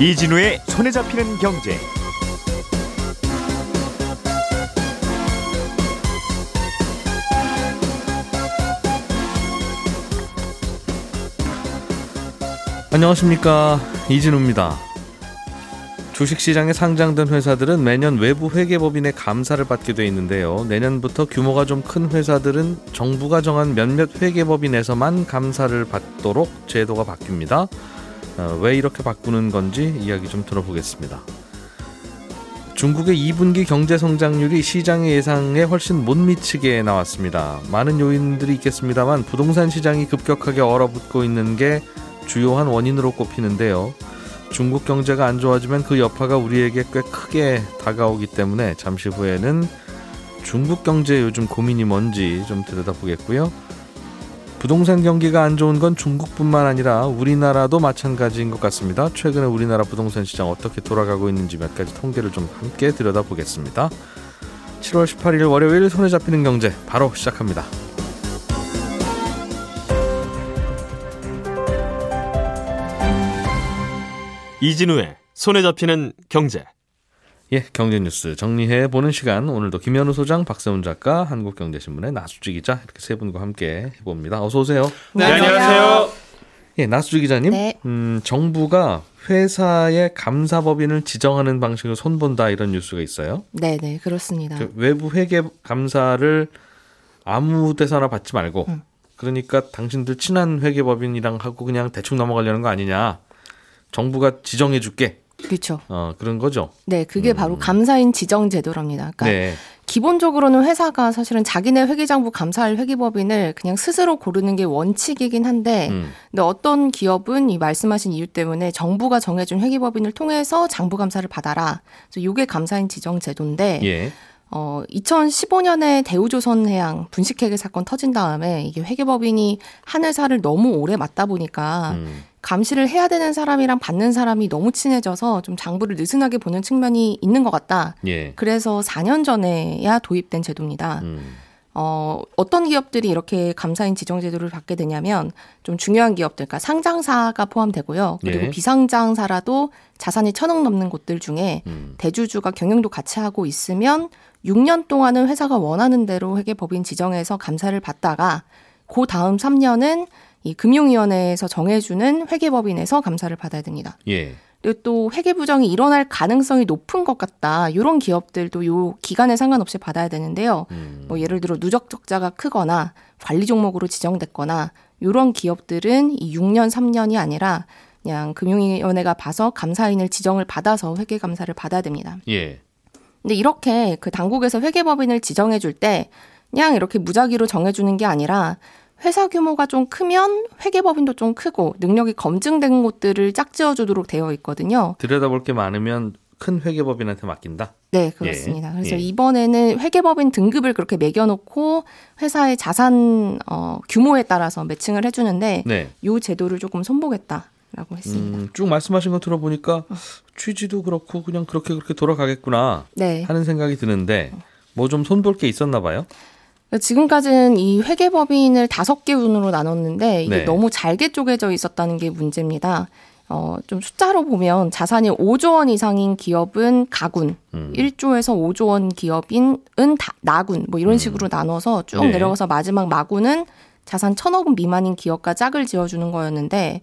이진우의 손에 잡히는 경제. 안녕하십니까 이진우입니다. 주식시장에 상장된 회사들은 매년 외부 회계법인의 감사를 받게 돼 있는데요. 내년부터 규모가 좀 큰 회사들은 정부가 정한 몇몇 회계법인에서만 감사를 받도록 제도가 바뀝니다. 어, 왜 이렇게 바꾸는 건지 이야기 좀 들어보겠습니다. 중국의 2분기 경제 성장률이 시장의 예상에 훨씬 못 미치게 나왔습니다. 많은 요인들이 있겠습니다만 부동산 시장이 급격하게 얼어붙고 있는 게 주요한 원인으로 꼽히는데요. 중국 경제가 안 좋아지면 그 여파가 우리에게 꽤 크게 다가오기 때문에 잠시 후에는 중국 경제 요즘 고민이 뭔지 좀 들여다보겠고요. 부동산 경기가 안 좋은 건 중국뿐만 아니라 우리나라도 마찬가지인 것 같습니다. 최근에 우리나라 부동산 시장 어떻게 돌아가고 있는지 몇 가지 통계를 좀 함께 들여다보겠습니다. 7월 18일 월요일 손에 잡히는 경제 바로 시작합니다. 이진우의 손에 잡히는 경제. 예, 경제 뉴스 정리해 보는 시간. 오늘도 김현우 소장, 박세훈 작가, 한국경제신문의 나수지 기자 이렇게 세 분과 함께 해봅니다. 어서 오세요. 네, 안녕하세요. 예, 나수지 기자님. 네. 음, 정부가 회사의 감사법인을 지정하는 방식을 손본다 이런 뉴스가 있어요. 네, 네, 그렇습니다. 그 외부 회계 감사를 아무 데서나 받지 말고 음. 그러니까 당신들 친한 회계법인이랑 하고 그냥 대충 넘어가려는 거 아니냐. 정부가 지정해 줄게. 그렇죠. 어, 그런 거죠. 네, 그게 바로 감사인 지정 제도랍니다. 그러니까 네. 기본적으로는 회사가 사실은 자기네 회계장부 감사할 회계법인을 그냥 스스로 고르는 게 원칙이긴 한데, 음. 근데 어떤 기업은 이 말씀하신 이유 때문에 정부가 정해준 회계법인을 통해서 장부 감사를 받아라. 그래서 이게 감사인 지정 제도인데, 예. 어, 2015년에 대우조선해양 분식회계 사건 터진 다음에 이게 회계법인이 한 회사를 너무 오래 맡다 보니까 음. 감시를 해야 되는 사람이랑 받는 사람이 너무 친해져서 좀 장부를 느슨하게 보는 측면이 있는 것 같다. 예. 그래서 4년 전에야 도입된 제도입니다. 음. 어, 어떤 기업들이 이렇게 감사인 지정 제도를 받게 되냐면 좀 중요한 기업들, 그러니까 상장사가 포함되고요. 그리고 예. 비상장사라도 자산이 천억 넘는 곳들 중에 음. 대주주가 경영도 같이 하고 있으면 6년 동안은 회사가 원하는 대로 회계법인 지정해서 감사를 받다가 그 다음 3년은 이 금융위원회에서 정해주는 회계법인에서 감사를 받아야 됩니다. 예. 그리고 또 회계 부정이 일어날 가능성이 높은 것 같다. 이런 기업들도 요 기간에 상관없이 받아야 되는데요. 음. 뭐 예를 들어 누적 적자가 크거나 관리 종목으로 지정됐거나 이런 기업들은 이 6년 3년이 아니라 그냥 금융위원회가 봐서 감사인을 지정을 받아서 회계 감사를 받아야 됩니다. 예. 근데 이렇게 그 당국에서 회계법인을 지정해 줄 때 그냥 이렇게 무작위로 정해 주는 게 아니라 회사 규모가 좀 크면 회계법인도 좀 크고 능력이 검증된 곳들을 짝지어 주도록 되어 있거든요. 들여다볼 게 많으면 큰 회계법인한테 맡긴다. 네, 그렇습니다. 그래서 예. 이번에는 회계법인 등급을 그렇게 매겨놓고 회사의 자산 어, 규모에 따라서 매칭을 해주는데 네. 이 제도를 조금 손보겠다라고 했습니다. 음, 쭉 말씀하신 거 들어보니까 취지도 그렇고 그냥 그렇게 그렇게 돌아가겠구나 네. 하는 생각이 드는데 뭐 좀 손볼 게 있었나 봐요. 지금까지는 이 회계법인을 다섯 개 운으로 나눴는데 이게 네. 너무 잘게 쪼개져 있었다는 게 문제입니다. 어, 좀 숫자로 보면 자산이 5조 원 이상인 기업은 가군, 음. 1조에서 5조 원 기업인 은 다, 나군, 뭐 이런 식으로 나눠서 쭉 네. 내려가서 마지막 마군은 자산 천억 원 미만인 기업과 짝을 지어주는 거였는데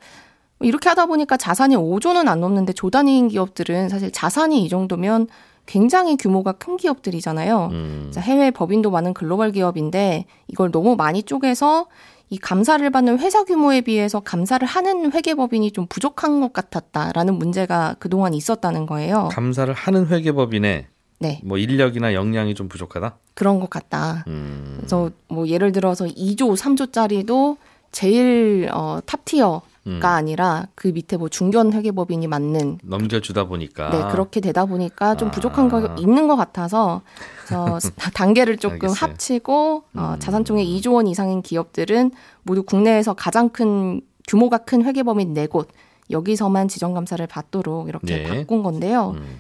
이렇게 하다 보니까 자산이 5조는 안 넘는데 조 단위인 기업들은 사실 자산이 이 정도면 굉장히 규모가 큰 기업들이잖아요. 음. 자, 해외 법인도 많은 글로벌 기업인데 이걸 너무 많이 쪼개서 이 감사를 받는 회사 규모에 비해서 감사를 하는 회계법인이 좀 부족한 것 같았다라는 문제가 그동안 있었다는 거예요. 감사를 하는 회계법인에 네, 뭐 인력이나 역량이 좀 부족하다. 그런 것 같다. 음. 그래서 뭐 예를 들어서 2조, 3조짜리도 제일 어, 탑티어가 음. 아니라 그 밑에 뭐 중견 회계법인이 맞는 넘겨주다 보니까 네, 그렇게 되다 보니까 좀 아. 부족한 거 있는 것 같아서 저 단계를 조금 알겠어요. 합치고 어, 음. 자산총액 2조 원 이상인 기업들은 모두 국내에서 가장 큰 규모가 큰 회계법인 네 곳 여기서만 지정 감사를 받도록 이렇게 네. 바꾼 건데요. 음.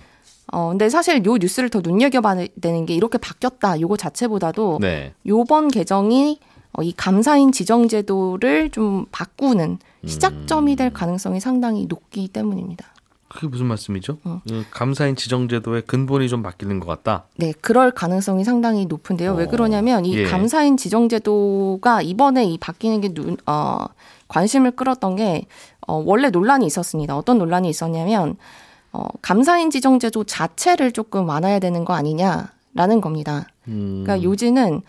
어 근데 사실 요 뉴스를 더 눈여겨봐야 되는 게 이렇게 바뀌었다 요거 자체보다도 네. 요번 개정이 어, 이 감사인 지정 제도를 좀 바꾸는 시작점이 될 가능성이 상당히 높기 때문입니다. 그게 무슨 말씀이죠? 어. 이 감사인 지정제도의 근본이 좀 바뀌는 것 같다. 네, 그럴 가능성이 상당히 높은데요. 왜 어, 그러냐면 이 예. 감사인 지정제도가 이번에 이 바뀌는 게 눈, 어, 관심을 끌었던 게 어, 원래 논란이 있었습니다. 어떤 논란이 있었냐면 어, 감사인 지정제도 자체를 조금 완화해야 되는 거 아니냐라는 겁니다. 음, 그러니까 요지는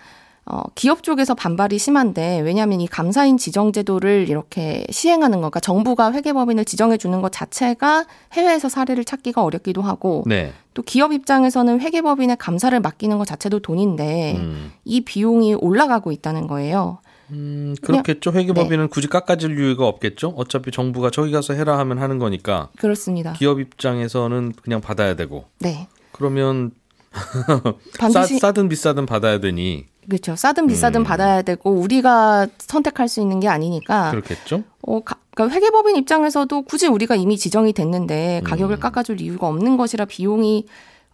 어, 기업 쪽에서 반발이 심한데 왜냐하면 이 감사인 지정 제도를 이렇게 시행하는 거, 그러니까 정부가 회계법인을 지정해 주는 것 자체가 해외에서 사례를 찾기가 어렵기도 하고 네. 또 기업 입장에서는 회계법인의 감사를 맡기는 것 자체도 돈인데 음, 이 비용이 올라가고 있다는 거예요. 음, 그렇겠죠. 회계법인은 네. 굳이 깎아줄 이유가 없겠죠. 어차피 정부가 저기 가서 해라 하면 하는 거니까 그렇습니다. 기업 입장에서는 그냥 받아야 되고 네. 그러면 반드시 싸, 든 비싸든 받아야 되니 그렇죠. 싸든 비싸든 음. 받아야 되고 우리가 선택할 수 있는 게 아니니까 그렇겠죠. 어, 가, 그러니까 회계법인 입장에서도 굳이 우리가 이미 지정이 됐는데 가격을 음. 깎아줄 이유가 없는 것이라 비용이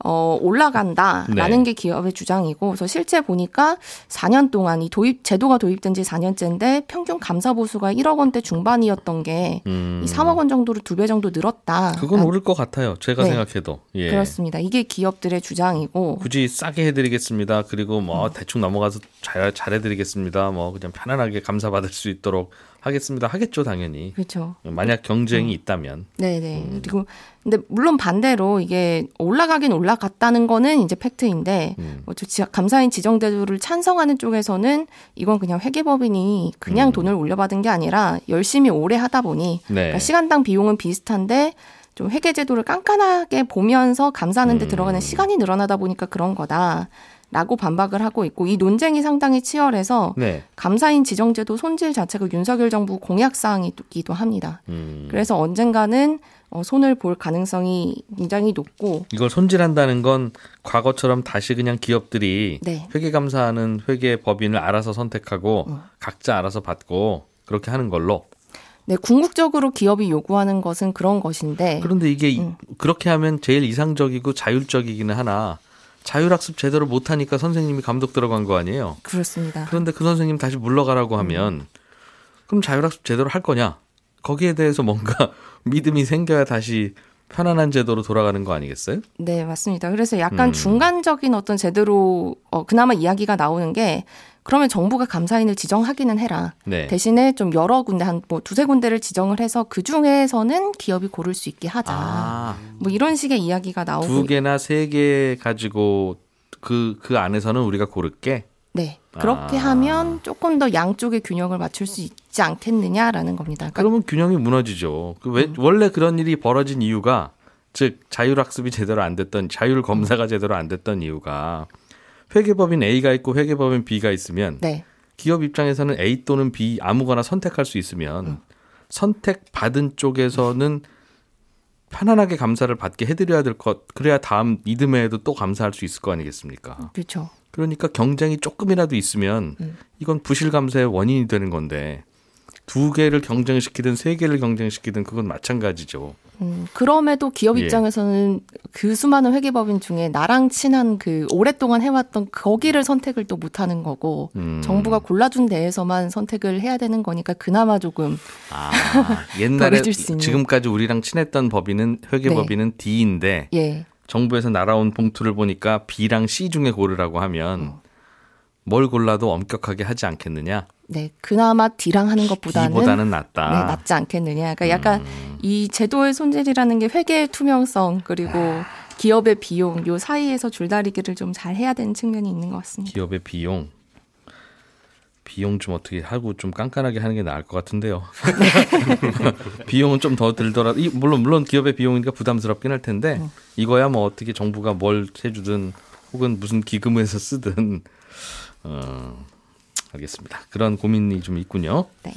어, 올라간다라는 네. 게 기업의 주장이고, 그래서 실제 보니까 4년 동안 이 도입, 제도가 도입된 지 4년째인데 평균 감사 보수가 1억 원대 중반이었던 게 음, 이 3억 원 정도로 두 배 정도 늘었다. 그건 아, 오를 것 같아요. 제가 네. 생각해도. 예. 그렇습니다. 이게 기업들의 주장이고, 굳이 싸게 해드리겠습니다. 그리고 음. 뭐 대충 넘어가서 잘 잘해드리겠습니다. 뭐 그냥 편안하게 감사받을 수 있도록 하겠습니다. 하겠죠 당연히. 그렇죠. 만약 경쟁이 있다면. 네 네. 음. 그리고 근데 물론 반대로 이게 올라가긴 올라갔다는 거는 이제 팩트인데 음. 뭐 감사인 지정제도를 찬성하는 쪽에서는 이건 그냥 회계법인이 그냥 음. 돈을 올려받은 게 아니라 열심히 오래 하다 보니 네. 그러니까 시간당 비용은 비슷한데 좀 회계 제도를 깐깐하게 보면서 감사하는데 음. 들어가는 시간이 늘어나다 보니까 그런 거다. 라고 반박을 하고 있고 이 논쟁이 상당히 치열해서 네. 감사인 지정제도 손질 자체가 윤석열 정부 공약 사항이기도 합니다. 음. 그래서 언젠가는 어, 손을 볼 가능성이 굉장히 높고 이걸 손질한다는 건 과거처럼 다시 그냥 기업들이 네. 회계 감사하는 회계 법인을 알아서 선택하고 어. 각자 알아서 받고 그렇게 하는 걸로. 네, 궁극적으로 기업이 요구하는 것은 그런 것인데 그런데 이게 이- 음. 그렇게 하면 제일 이상적이고 자율적이기는 하나 자율학습 제대로 못하니까 선생님이 감독 들어간 거 아니에요. 그렇습니다. 그런데 그 선생님 다시 물러가라고 하면 그럼 자율학습 제대로 할 거냐? 거기에 대해서 뭔가 믿음이 생겨야 다시 편안한 제도로 돌아가는 거 아니겠어요? 네, 맞습니다. 그래서 약간 음. 중간적인 어떤 제대로 어, 그나마 이야기가 나오는 게 그러면 정부가 감사인을 지정하기는 해라. 네. 대신에 좀 여러 군데 한 뭐 두세 군데를 지정을 해서 그 중에서는 기업이 고를 수 있게 하자. 아, 뭐 이런 식의 이야기가 나오고 두 개나 세 개 가지고 그, 그 안에서는 우리가 고를게. 네. 그렇게 아. 하면 조금 더 양쪽의 균형을 맞출 수 있지 않겠느냐라는 겁니다. 그러니까 그러면 균형이 무너지죠. 그 왜, 원래 그런 일이 벌어진 이유가 즉 자율학습이 제대로 안 됐던 자율 검사가 제대로 안 됐던 이유가 회계법인 A가 있고 회계법인 B가 있으면 네. 기업 입장에서는 A 또는 B 아무거나 선택할 수 있으면 선택 받은 쪽에서는 편안하게 감사를 받게 해드려야 될 것. 그래야 다음 이듬해에도 또 감사할 수 있을 거 아니겠습니까? 그렇죠. 그러니까 경쟁이 조금이라도 있으면 음. 이건 부실 감사의 원인이 되는 건데 두 개를 경쟁시키든 세 개를 경쟁시키든 그건 마찬가지죠. 음, 그럼에도 기업 예. 입장에서는 그 수많은 회계법인 중에 나랑 친한 그 오랫동안 해왔던 거기를 선택을 또 못하는 거고 음. 정부가 골라준 데에서만 선택을 해야 되는 거니까 그나마 조금 아, 옛날에. 네. 지금까지 우리랑 친했던 법인은 회계법인은 D인데 예 정부에서 날아온 봉투를 보니까 B랑 C 중에 고르라고 하면 어. 뭘 골라도 엄격하게 하지 않겠느냐? 네, 그나마 D랑 하는 것보다는 B보다는 낫다. 네, 낫지 않겠느냐. 그러니까 약간 음. 이 제도의 손질이라는 게 회계의 투명성 그리고 기업의 비용 요 사이에서 줄다리기를 좀 잘 해야 되는 측면이 있는 것 같습니다. 기업의 비용 비용 좀 어떻게 하고 좀 깐깐하게 하는 게 나을 것 같은데요. 비용은 좀 더 들더라도 이- 물론 물론 기업의 비용이니까 부담스럽긴 할 텐데 음. 이거야 뭐 어떻게 정부가 뭘 해주든 혹은 무슨 기금에서 쓰든 어 알겠습니다. 그런 고민이 좀 있군요. 네.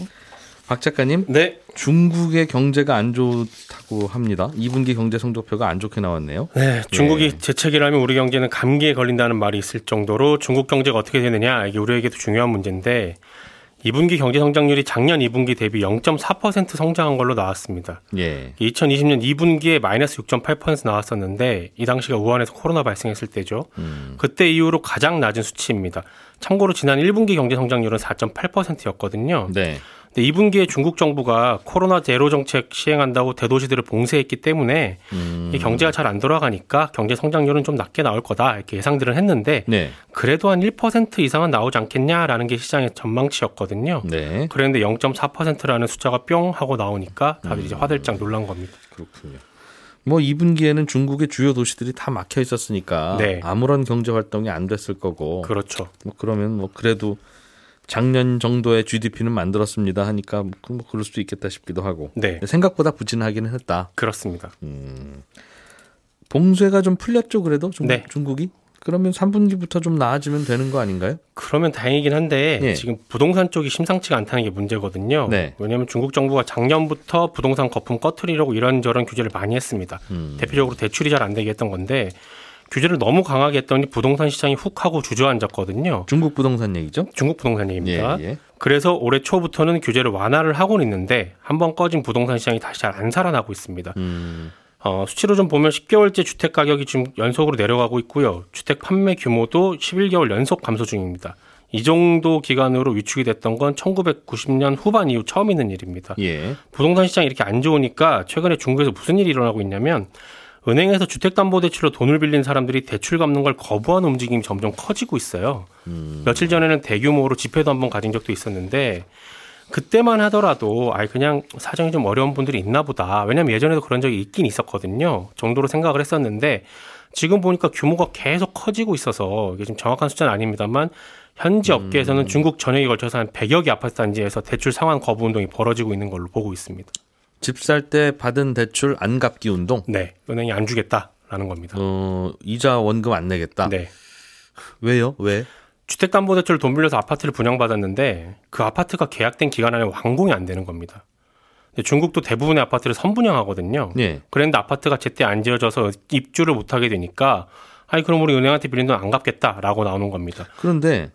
박 작가님 네. 중국의 경제가 안 좋다고 합니다. 2분기 경제 성적표가 안 좋게 나왔네요. 네, 중국이 예. 재채기라면 우리 경제는 감기에 걸린다는 말이 있을 정도로 중국 경제가 어떻게 되느냐 이게 우리에게도 중요한 문제인데 2분기 경제 성장률이 작년 2분기 대비 0.4% 성장한 걸로 나왔습니다. 예. 2020년 2분기에 마이너스 6.8% 나왔었는데 이 당시가 우한에서 코로나 발생했을 때죠. 음. 그때 이후로 가장 낮은 수치입니다. 참고로 지난 1분기 경제 성장률은 4.8%였거든요. 네. 근데 2분기에 중국 정부가 코로나 제로 정책 시행한다고 대도시들을 봉쇄했기 때문에 음. 이 경제가 잘 안 돌아가니까 경제 성장률은 좀 낮게 나올 거다 이렇게 예상들은 했는데 네. 그래도 한 1% 이상은 나오지 않겠냐라는 게 시장의 전망치였거든요. 네. 그랬는데 0.4%라는 숫자가 뿅 하고 나오니까 다들 이제 화들짝 놀란 겁니다. 그렇군요. 뭐 2분기에는 중국의 주요 도시들이 다 막혀 있었으니까 네. 아무런 경제 활동이 안 됐을 거고 그렇죠. 뭐 그러면 뭐 그래도 작년 정도의 GDP는 만들었습니다 하니까 뭐 그- 뭐 그럴 수도 있겠다 싶기도 하고 네, 생각보다 부진하기는 했다. 그렇습니다. 봉쇄가 좀 풀렸죠 그래도 중국, 네. 중국이 그러면 3분기부터 좀 나아지면 되는 거 아닌가요? 그러면 다행이긴 한데 예. 지금 부동산 쪽이 심상치가 않다는 게 문제거든요. 네. 왜냐하면 중국 정부가 작년부터 부동산 거품 꺼트리려고 이런저런 규제를 많이 했습니다. 음. 대표적으로 대출이 잘 안 되게 했던 건데 규제를 너무 강하게 했더니 부동산 시장이 훅 하고 주저앉았거든요. 중국 부동산 얘기죠? 중국 부동산 얘기입니다. 예, 예. 그래서 올해 초부터는 규제를 완화를 하고는 있는데 한번 꺼진 부동산 시장이 다시 잘 안 살아나고 있습니다. 음, 어, 수치로 좀 보면 10개월째 주택 가격이 지금 연속으로 내려가고 있고요. 주택 판매 규모도 11개월 연속 감소 중입니다. 이 정도 기간으로 위축이 됐던 건 1990년 후반 이후 처음 있는 일입니다. 예. 부동산 시장이 이렇게 안 좋으니까 최근에 중국에서 무슨 일이 일어나고 있냐면 은행에서 주택담보대출로 돈을 빌린 사람들이 대출 갚는 걸 거부하는 움직임이 점점 커지고 있어요. 음, 며칠 전에는 대규모로 집회도 한번 가진 적도 있었는데 그때만 하더라도 아이 그냥 사정이 좀 어려운 분들이 있나 보다. 왜냐면 예전에도 그런 적이 있긴 있었거든요. 정도로 생각을 했었는데 지금 보니까 규모가 계속 커지고 있어서 이게 지금 정확한 숫자는 아닙니다만 현지 업계에서는 중국 전역에 걸쳐서 한 100여 개 아파트 단지에서 대출 상환 거부 운동이 벌어지고 있는 걸로 보고 있습니다. 집 살 때 받은 대출 안 갚기 운동. 네, 은행이 안 주겠다라는 겁니다. 어, 이자 원금 안 내겠다. 네. 왜요? 왜? 주택담보대출을 돈 빌려서 아파트를 분양받았는데 그 아파트가 계약된 기간 안에 완공이 안 되는 겁니다. 중국도 대부분의 아파트를 선분양하거든요. 예. 그런데 아파트가 제때 안 지어져서 입주를 못하게 되니까 아니 그럼 우리 은행한테 빌린 돈 안 갚겠다라고 나오는 겁니다. 그런데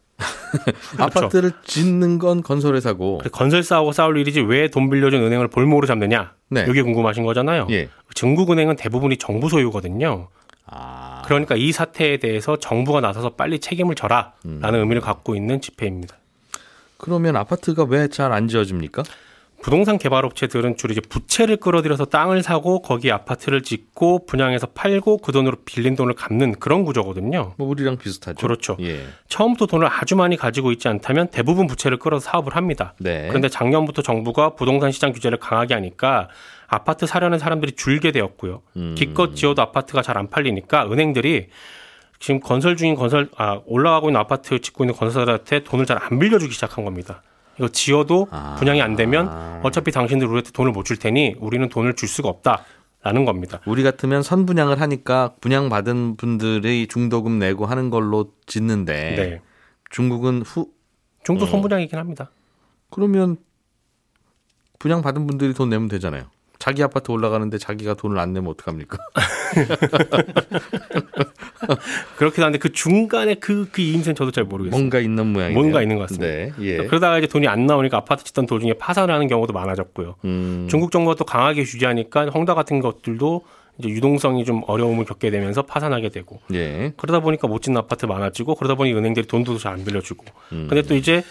아파트를 짓는 건 건설회사고. 그래, 건설사하고 싸울 일이지 왜 돈 빌려준 은행을 볼모로 잡느냐? 네. 이게 궁금하신 거잖아요. 예. 중국은행은 대부분이 정부 소유거든요. 아. 그러니까 이 사태에 대해서 정부가 나서서 빨리 책임을 져라라는 음. 의미를 갖고 있는 집회입니다. 그러면 아파트가 왜 잘 안 지어집니까? 부동산 개발 업체들은 주로 이제 부채를 끌어들여서 땅을 사고 거기에 아파트를 짓고 분양해서 팔고 그 돈으로 빌린 돈을 갚는 그런 구조거든요. 뭐 우리랑 비슷하죠. 그렇죠. 예. 처음부터 돈을 아주 많이 가지고 있지 않다면 대부분 부채를 끌어서 사업을 합니다. 네. 그런데 작년부터 정부가 부동산 시장 규제를 강하게 하니까 아파트 사려는 사람들이 줄게 되었고요. 음. 기껏 지어도 아파트가 잘 안 팔리니까 은행들이 지금 건설 중인 건설 아 올라가고 있는 아파트 짓고 있는 건설사들한테 돈을 잘 안 빌려주기 시작한 겁니다. 이거 지어도 아. 분양이 안 되면 어차피 당신들 우리한테 돈을 못 줄 테니 우리는 돈을 줄 수가 없다 라는 겁니다. 우리 같으면 선분양을 하니까 분양 받은 분들이 중도금 내고 하는 걸로 짓는데 네. 중국은 후 중도 어. 손분양이긴 합니다. 그러면 분양 받은 분들이 돈 내면 되잖아요. 자기 아파트 올라가는데 자기가 돈을 안 내면 어떡합니까? 그렇긴 한데 그 중간에 그, 그 이임새는 저도 잘 모르겠어요. 뭔가 있는 모양이에요. 뭔가 있는 것 같습니다. 네. 예. 그러다가 이제 돈이 안 나오니까 아파트 짓던 도중에 파산을 하는 경우도 많아졌고요. 음, 중국 정부가 또 강하게 규제하니까 헝다 같은 것들도 이제 유동성이 좀 어려움을 겪게 되면서 파산하게 되고 예. 그러다 보니까 못 짓는 아파트 많아지고 그러다 보니 은행들이 돈도 잘 안 빌려주고 음. 근데 또 이제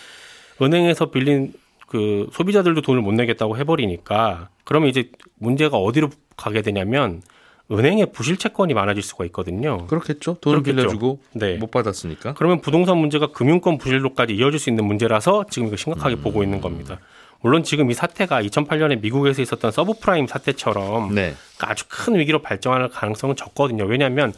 은행에서 빌린 그 소비자들도 돈을 못 내겠다고 해버리니까 그러면 이제 문제가 어디로 가게 되냐면 은행에 부실 채권이 많아질 수가 있거든요. 그렇겠죠. 돈을 그렇겠죠. 빌려주고 네. 못 받았으니까. 그러면 부동산 문제가 금융권 부실로까지 이어질 수 있는 문제라서 지금 이거 심각하게 음. 보고 있는 겁니다. 물론 지금 이 사태가 2008년에 미국에서 있었던 서브프라임 사태처럼 네. 아주 큰 위기로 발전할 가능성은 적거든요. 왜냐하면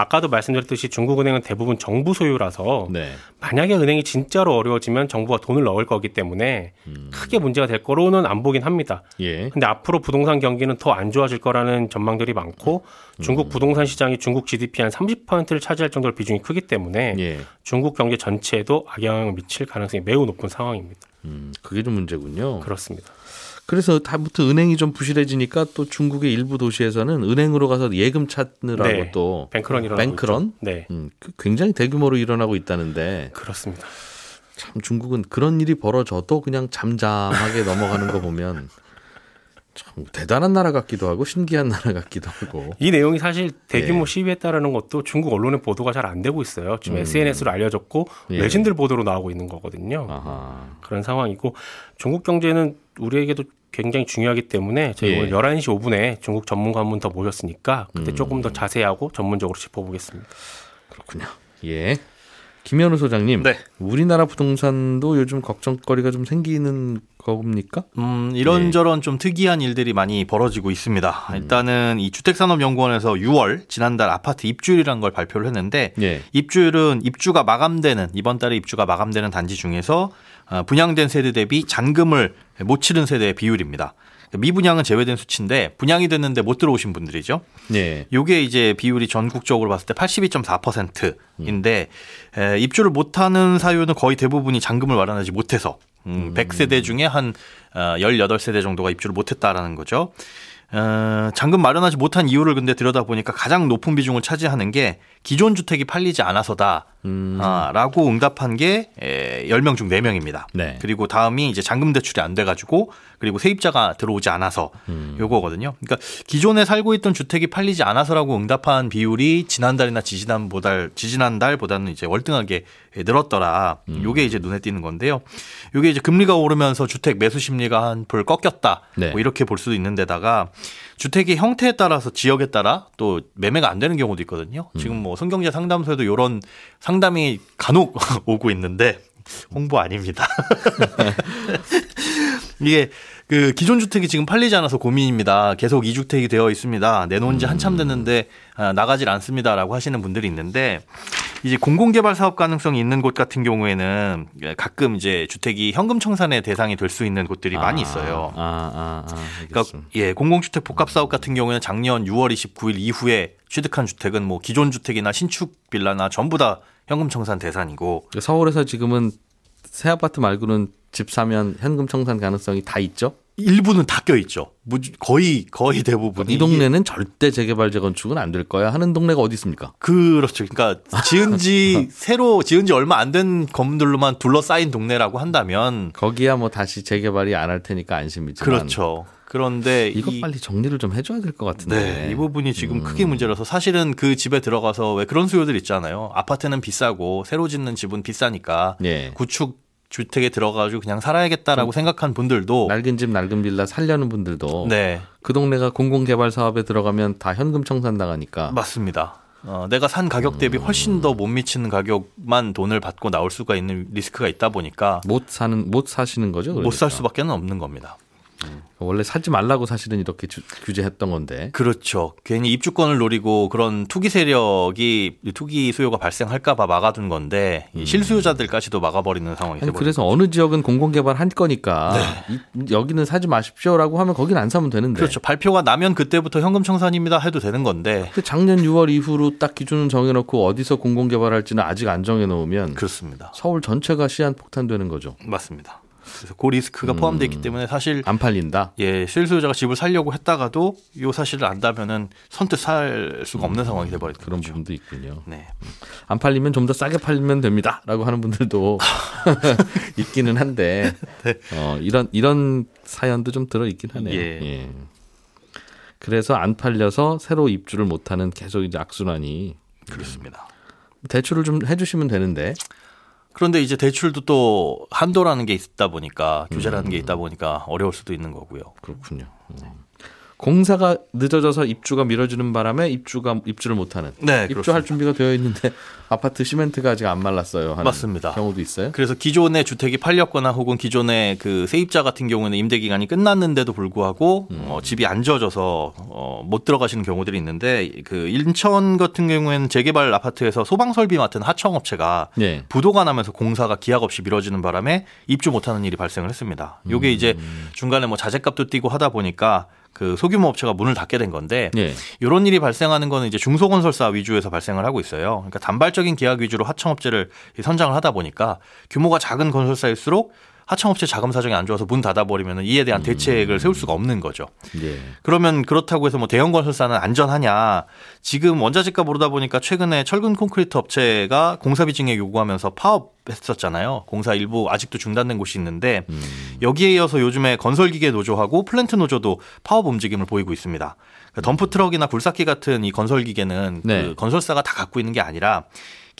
아까도 말씀드렸듯이 중국은행은 대부분 정부 소유라서 네. 만약에 은행이 진짜로 어려워지면 정부가 돈을 넣을 거기 때문에 음. 크게 문제가 될 거로는 안 보긴 합니다. 예. 근데 앞으로 부동산 경기는 더 안 좋아질 거라는 전망들이 많고 음. 중국 부동산 시장이 중국 GDP 한 30%를 차지할 정도로 비중이 크기 때문에 예. 중국 경제 전체에도 악영향을 미칠 가능성이 매우 높은 상황입니다. 음, 그게 좀 문제군요. 그렇습니다. 그래서 다부터 은행이 좀 부실해지니까 또 중국의 일부 도시에서는 은행으로 가서 예금 찾느라고 네. 또 뱅크런 일어나고 뱅크런? 네, 음, 그 굉장히 대규모로 일어나고 있다는데 그렇습니다. 참 중국은 그런 일이 벌어져도 그냥 잠잠하게 넘어가는 거 보면 참 대단한 나라 같기도 하고 신기한 나라 같기도 하고. 이 내용이 사실 대규모 예. 시위했다라는 것도 중국 언론의 보도가 잘 안 되고 있어요. 지금 음. SNS로 알려졌고 예. 외신들 보도로 나오고 있는 거거든요. 아하. 그런 상황이고 중국 경제는 우리에게도 굉장히 중요하기 때문에 저희 예. 오늘 11시 5분에 중국 전문가 한 분 더 모셨으니까 그때 음. 조금 더 자세하고 전문적으로 짚어보겠습니다. 그렇군요. 예. 김현우 소장님, 네. 우리나라 부동산도 요즘 걱정거리가 좀 생기는 겁니까? 음, 이런저런 좀 특이한 일들이 많이 벌어지고 있습니다. 일단은 이 주택산업연구원에서 6월 지난달 아파트 입주율이라는 걸 발표를 했는데 예. 입주율은 입주가 마감되는 이번 달에 입주가 마감되는 단지 중에서 어, 분양된 세대 대비 잔금을 못 치른 세대의 비율입니다. 미분양은 제외된 수치인데 분양이 됐는데 못 들어오신 분들이죠. 예. 요게 이제 비율이 전국적으로 봤을 때 82.4%인데 에, 입주를 못 하는 사유는 거의 대부분이 잔금을 마련하지 못해서 음, 100세대 중에 한 어, 18세대 정도가 입주를 못 했다라는 거죠. 어, 잔금 마련하지 못한 이유를 근데 들여다보니까 가장 높은 비중을 차지하는 게 기존 주택이 팔리지 않아서다. 음. 아, 라고 응답한 게 에, 10명 중 4명입니다. 네. 그리고 다음이 이제 잔금 대출이 안 돼가지고 그리고 세입자가 들어오지 않아서 음. 요거거든요. 그러니까 기존에 살고 있던 주택이 팔리지 않아서라고 응답한 비율이 지난달이나 지지난보달 지지난달보다는 이제 월등하게 늘었더라. 음. 요게 이제 눈에 띄는 건데요. 요게 이제 금리가 오르면서 주택 매수 심리가 한풀 꺾였다. 네. 뭐 이렇게 볼 수도 있는데다가 주택의 형태에 따라서 지역에 따라 또 매매가 안 되는 경우도 있거든요. 지금 뭐 성경제 상담소에도 이런 상담이 간혹 오고 있는데 홍보 아닙니다. 이게 그 기존 주택이 지금 팔리지 않아서 고민입니다. 계속 이주택이 되어 있습니다. 내놓은 지 한참 됐는데 아, 나가질 않습니다라고 하시는 분들이 있는데 이제 공공개발 사업 가능성이 있는 곳 같은 경우에는 가끔 이제 주택이 현금 청산의 대상이 될 수 있는 곳들이 많이 있어요. 아, 아, 아. 그러니까. 예, 공공주택 복합 사업 같은 경우에는 작년 6월 29일 이후에 취득한 주택은 뭐 기존 주택이나 신축 빌라나 전부 다 현금 청산 대상이고 서울에서 지금은 새 아파트 말고는 집 사면 현금 청산 가능성이 다 있죠? 일부는 다 껴 있죠. 무지- 거의 거의 대부분 이 동네는 절대 재개발 재건축은 안 될 거야 하는 동네가 어디 있습니까? 그렇죠. 그러니까 지은 지 새로 지은 지 얼마 안 된 건물들로만 둘러싸인 동네라고 한다면 거기야 뭐 다시 재개발이 안 할 테니까 안심이지만 그렇죠. 그런데 이거 이- 빨리 정리를 좀 해줘야 될 것 같은데. 네, 이 부분이 지금 음. 크게 문제라서 사실은 그 집에 들어가서 왜 그런 수요들 있잖아요. 아파트는 비싸고 새로 짓는 집은 비싸니까 예. 구축 주택에 들어가지고 그냥 살아야겠다라고 생각한 분들도 낡은 집 낡은 빌라 살려는 분들도 네 그 동네가 공공개발 사업에 들어가면 다 현금 청산 당하니까 맞습니다. 어, 내가 산 가격 대비 훨씬 더 못 미치는 가격만 돈을 받고 나올 수가 있는 리스크가 있다 보니까 못 사는 못 사시는 거죠. 못살 그러니까. 수밖에 는 없는 겁니다. 원래 사지 말라고 사실은 이렇게 주- 규제했던 건데. 그렇죠. 괜히 입주권을 노리고 그런 투기 세력이 투기 수요가 발생할까봐 막아둔 건데 이 실수요자들까지도 막아버리는 상황이 음. 돼버렸죠. 그래서 어느 지역은 공공개발 할 거니까 이- 여기는 사지 마십시오라고 하면 거긴 안 사면 되는데. 네. 그렇죠. 발표가 나면 그때부터 현금 청산입니다 해도 되는 건데 작년 6월 이후로 딱 기준을 정해놓고 어디서 공공개발할지는 아직 안 정해놓으면 그렇습니다. 서울 전체가 시한 폭탄 되는 거죠. 맞습니다. 그래서 그 리스크가 포함되어 있기 때문에 사실 안 팔린다. 예 실수요자가 집을 살려고 했다가도 이 사실을 안다면은 선뜻 살 수가 없는 상황이 돼버리는 음, 그런 거죠. 부분도 있군요. 네. 안 팔리면 좀 더 싸게 팔면 됩니다라고 하는 분들도 있기는 한데 어, 이런 이런 사연도 좀 들어 있긴 하네요. 예. 그래서 안 팔려서 새로 입주를 못하는 계속 이제 악순환이 그렇습니다. 대출을 좀 해주시면 되는데 그런데 이제 대출도 또 한도라는 게 있다 보니까 규제라는 음. 게 있다 보니까 어려울 수도 있는 거고요. 그렇군요. 음. 공사가 늦어져서 입주가 미뤄지는 바람에 입주가 입주를 못하는 네, 입주할 그렇습니다. 준비가 되어 있는데 아파트 시멘트가 아직 안 말랐어요. 맞습니다. 경우도 있어요. 그래서 기존의 주택이 팔렸거나 혹은 기존의 그 세입자 같은 경우에는 임대 기간이 끝났는데도 불구하고 음. 어, 집이 안 져져서 어, 못 들어가시는 경우들이 있는데 그 인천 같은 경우에는 재개발 아파트에서 소방 설비 맡은 하청업체가 예. 부도가 나면서 공사가 기약 없이 미뤄지는 바람에 입주 못하는 일이 발생을 했습니다. 요게 이제 중간에 뭐 자재값도 뛰고 하다 보니까 그 소규모 업체가 문을 닫게 된 건데 예. 이런 일이 발생하는 거는 이제 중소건설사 위주에서 발생을 하고 있어요. 그러니까 단발적인 계약 위주로 하청업체를 선정을 하다 보니까 규모가 작은 건설사일수록 하청업체 자금 사정이 안 좋아서 문 닫아버리면 이에 대한 대책을 세울 수가 없는 거죠. 네. 예. 그러면 그렇다고 해서 뭐 대형 건설사는 안전하냐? 지금 원자재값 오르다 보니까 최근에 철근 콘크리트 업체가 공사비 증액 요구하면서 파업했었잖아요. 공사 일부 아직도 중단된 곳이 있는데 여기에 이어서 요즘에 건설기계 노조하고 플랜트 노조도 파업 움직임을 보이고 있습니다. 그 덤프 트럭이나 굴삭기 같은 이 건설 기계는 네. 그 건설사가 다 갖고 있는 게 아니라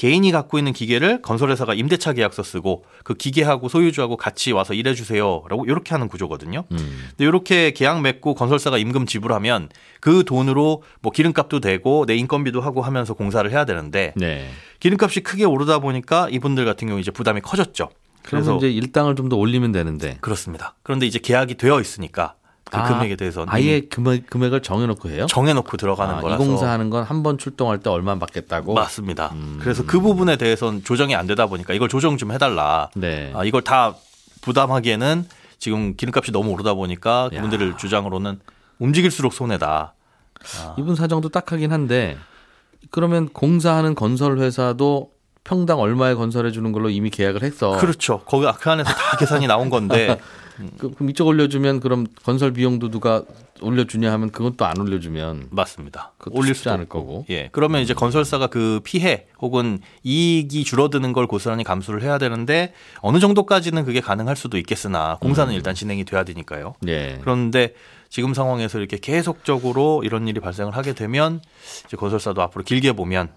개인이 갖고 있는 기계를 건설회사가 임대차 계약서 쓰고 그 기계하고 소유주하고 같이 와서 일해 주세요라고 이렇게 하는 구조거든요. 음. 근데 이렇게 계약 맺고 건설사가 임금 지불하면 그 돈으로 뭐 기름값도 되고 내 인건비도 하고 하면서 공사를 해야 되는데 네. 기름값이 크게 오르다 보니까 이분들 같은 경우 이제 부담이 커졌죠. 그래서 이제 일당을 좀 더 올리면 되는데 그렇습니다. 그런데 이제 계약이 되어 있으니까 그 아, 금액에 대해서는 아예 금액, 금액을 정해놓고 해요? 정해놓고 들어가는 아, 거라서 이 공사 하는 건 한 번 출동할 때 얼마 받겠다고. 맞습니다. 음. 그래서 그 부분에 대해서는 조정이 안 되다 보니까 이걸 조정 좀 해달라. 네. 아, 이걸 다 부담하기에는 지금 기름값이 너무 오르다 보니까 그분들의 주장으로는 움직일수록 손해다. 이분 사정도 딱하긴 한데 그러면 공사하는 건설 회사도 평당 얼마에 건설해 주는 걸로 이미 계약을 했어. 그렇죠. 거기 그 안에서 다 계산이 나온 건데 그, 럼 이쪽 올려주면 그럼 건설 비용도 누가 올려주냐 하면 그건 또 안 올려주면 맞습니다. 그것도 올릴 수도 않을. 거고. 예. 그러면 이제 건설사가 그 피해 혹은 이익이 줄어드는 걸 고스란히 감수를 해야 되는데 어느 정도까지는 그게 가능할 수도 있겠으나 공사는 일단 진행이 돼야 되니까요. 예. 그런데 지금 상황에서 이렇게 계속적으로 이런 일이 발생을 하게 되면 이제 건설사도 앞으로 길게 보면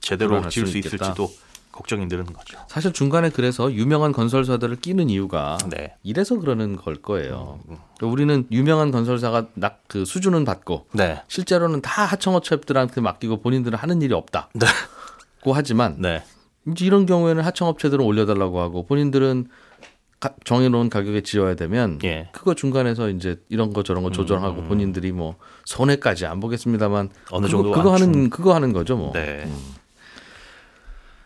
제대로 불안할 지을 수 수. 있을지도 걱정이 늘는 거죠. 사실 중간에 그래서 유명한 건설사들을 끼는 이유가 네. 이래서 그러는 걸 거예요. 그러니까 우리는 유명한 건설사가 낙 그 수준은 받고 네. 실제로는 다 하청업체들한테 맡기고 본인들은 하는 일이 없다. 네. 고 하지만 네. 이제 이런 경우에는 하청업체들은 올려달라고 하고 본인들은 가- 정해놓은 가격에 지어야 되면 예. 음. 그거 중간에서 이제 이런 거 저런 거 조절하고 본인들이 뭐 손해까지 안 보겠습니다만 어느 그거, 정도 그거 안 하는 그거 하는 거죠 뭐 네.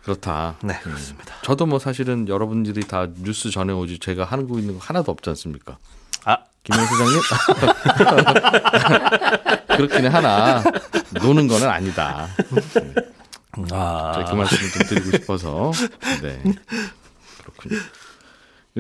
그렇다. 네, 그렇습니다. 저도 뭐 사실은 여러분들이 다 뉴스 전해오지 제가 하고 있는 거 하나도 없지 않습니까? 아, 김영 소장님 그렇기는 하나 노는 거는 아니다. 아. 제가 그 말씀을 좀 드리고 싶어서 네 그렇군요.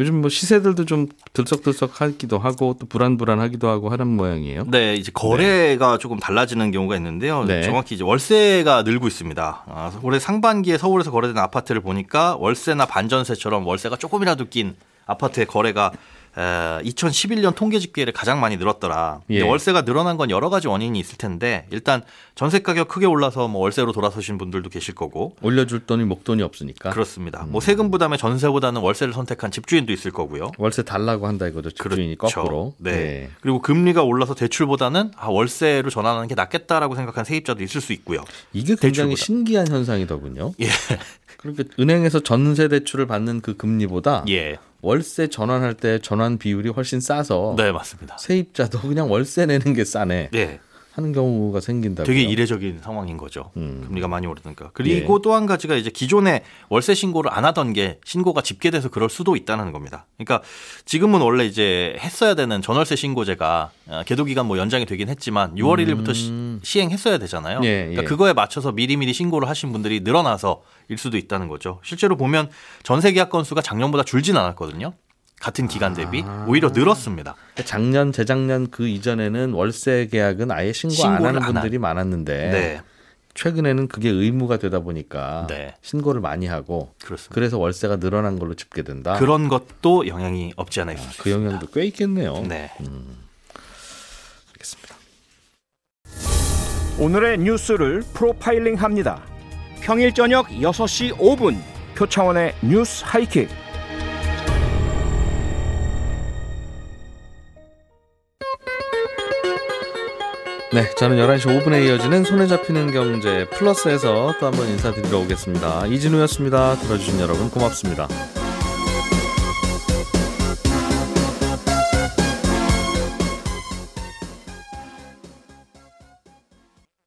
요즘 뭐 시세들도 좀 들썩들썩하기도 하고 또 불안불안하기도 하고 하는 모양이에요. 네, 이제 거래가 조금 달라지는 경우가 있는데요. 네. 정확히 이제 월세가 늘고 있습니다. 아, 올해 상반기에 서울에서 거래된 아파트를 보니까 월세나 반전세처럼 월세가 조금이라도 낀 아파트의 거래가 에, 2011년 통계 집계를 가장 많이 늘었더라. 예. 월세가 늘어난 건 여러 가지 원인이 있을 텐데 일단 전세 가격 크게 올라서 뭐 월세로 돌아서신 분들도 계실 거고 올려줄 돈이 목돈이 없으니까 그렇습니다. 뭐 세금 부담에 전세보다는 월세를 선택한 집주인도 있을 거고요. 월세 달라고 한다 이거죠. 집주인이 그렇죠. 거꾸로. 네. 그리고 금리가 올라서 대출보다는 아, 월세로 전환하는 게 낫겠다라고 생각한 세입자도 있을 수 있고요. 이게 굉장히 대출보다. 신기한 현상이더군요. 예. 그러니까 은행에서 전세 대출을 받는 그 금리보다 예. 월세 전환할 때 전환 비율이 훨씬 싸서 네, 맞습니다. 세입자도 그냥 월세 내는 게 싸네 네. 하는 경우가 생긴다고요. 되게 이례적인 상황인 거죠. 음. 금리가 많이 오르니까. 그리고 또한 가지가 이제 기존에 월세 신고를 안 하던 게 신고가 집계돼서 그럴 수도 있다는 겁니다. 그러니까 지금은 원래 이제 했어야 되는 전월세 신고제가 어, 계도 기간 뭐 연장이 되긴 했지만 6월 1일부터 시, 시행했어야 되잖아요. 음. 예, 그러니까 예. 그거에 맞춰서 미리미리 신고를 하신 분들이 늘어나서 일 수도 있다는 거죠. 실제로 보면 전세 계약 건수가 작년보다 줄진 않았거든요. 같은 기간 대비 아. 오히려 늘었습니다. 작년 재작년 그 이전에는 월세 계약은 아예 신고 안 하는 안 분들이 많았는데 네, 최근에는 그게 의무가 되다 보니까 네. 신고를 많이 하고 그렇습니다. 그래서 월세가 늘어난 걸로 집계된다. 그런 것도 영향이 없지 않아 있을 수그 영향도 꽤 있겠네요. 네. 알겠습니다. 오늘의 뉴스를 프로파일링 합니다. 평일 저녁 6시 5분 표창원의 뉴스 하이킥. 네, 저는 11시 5분에 이어지는 손에 잡히는 경제 플러스에서 또 한번 인사드리러 오겠습니다. 이진우였습니다. 들어주신 여러분 고맙습니다.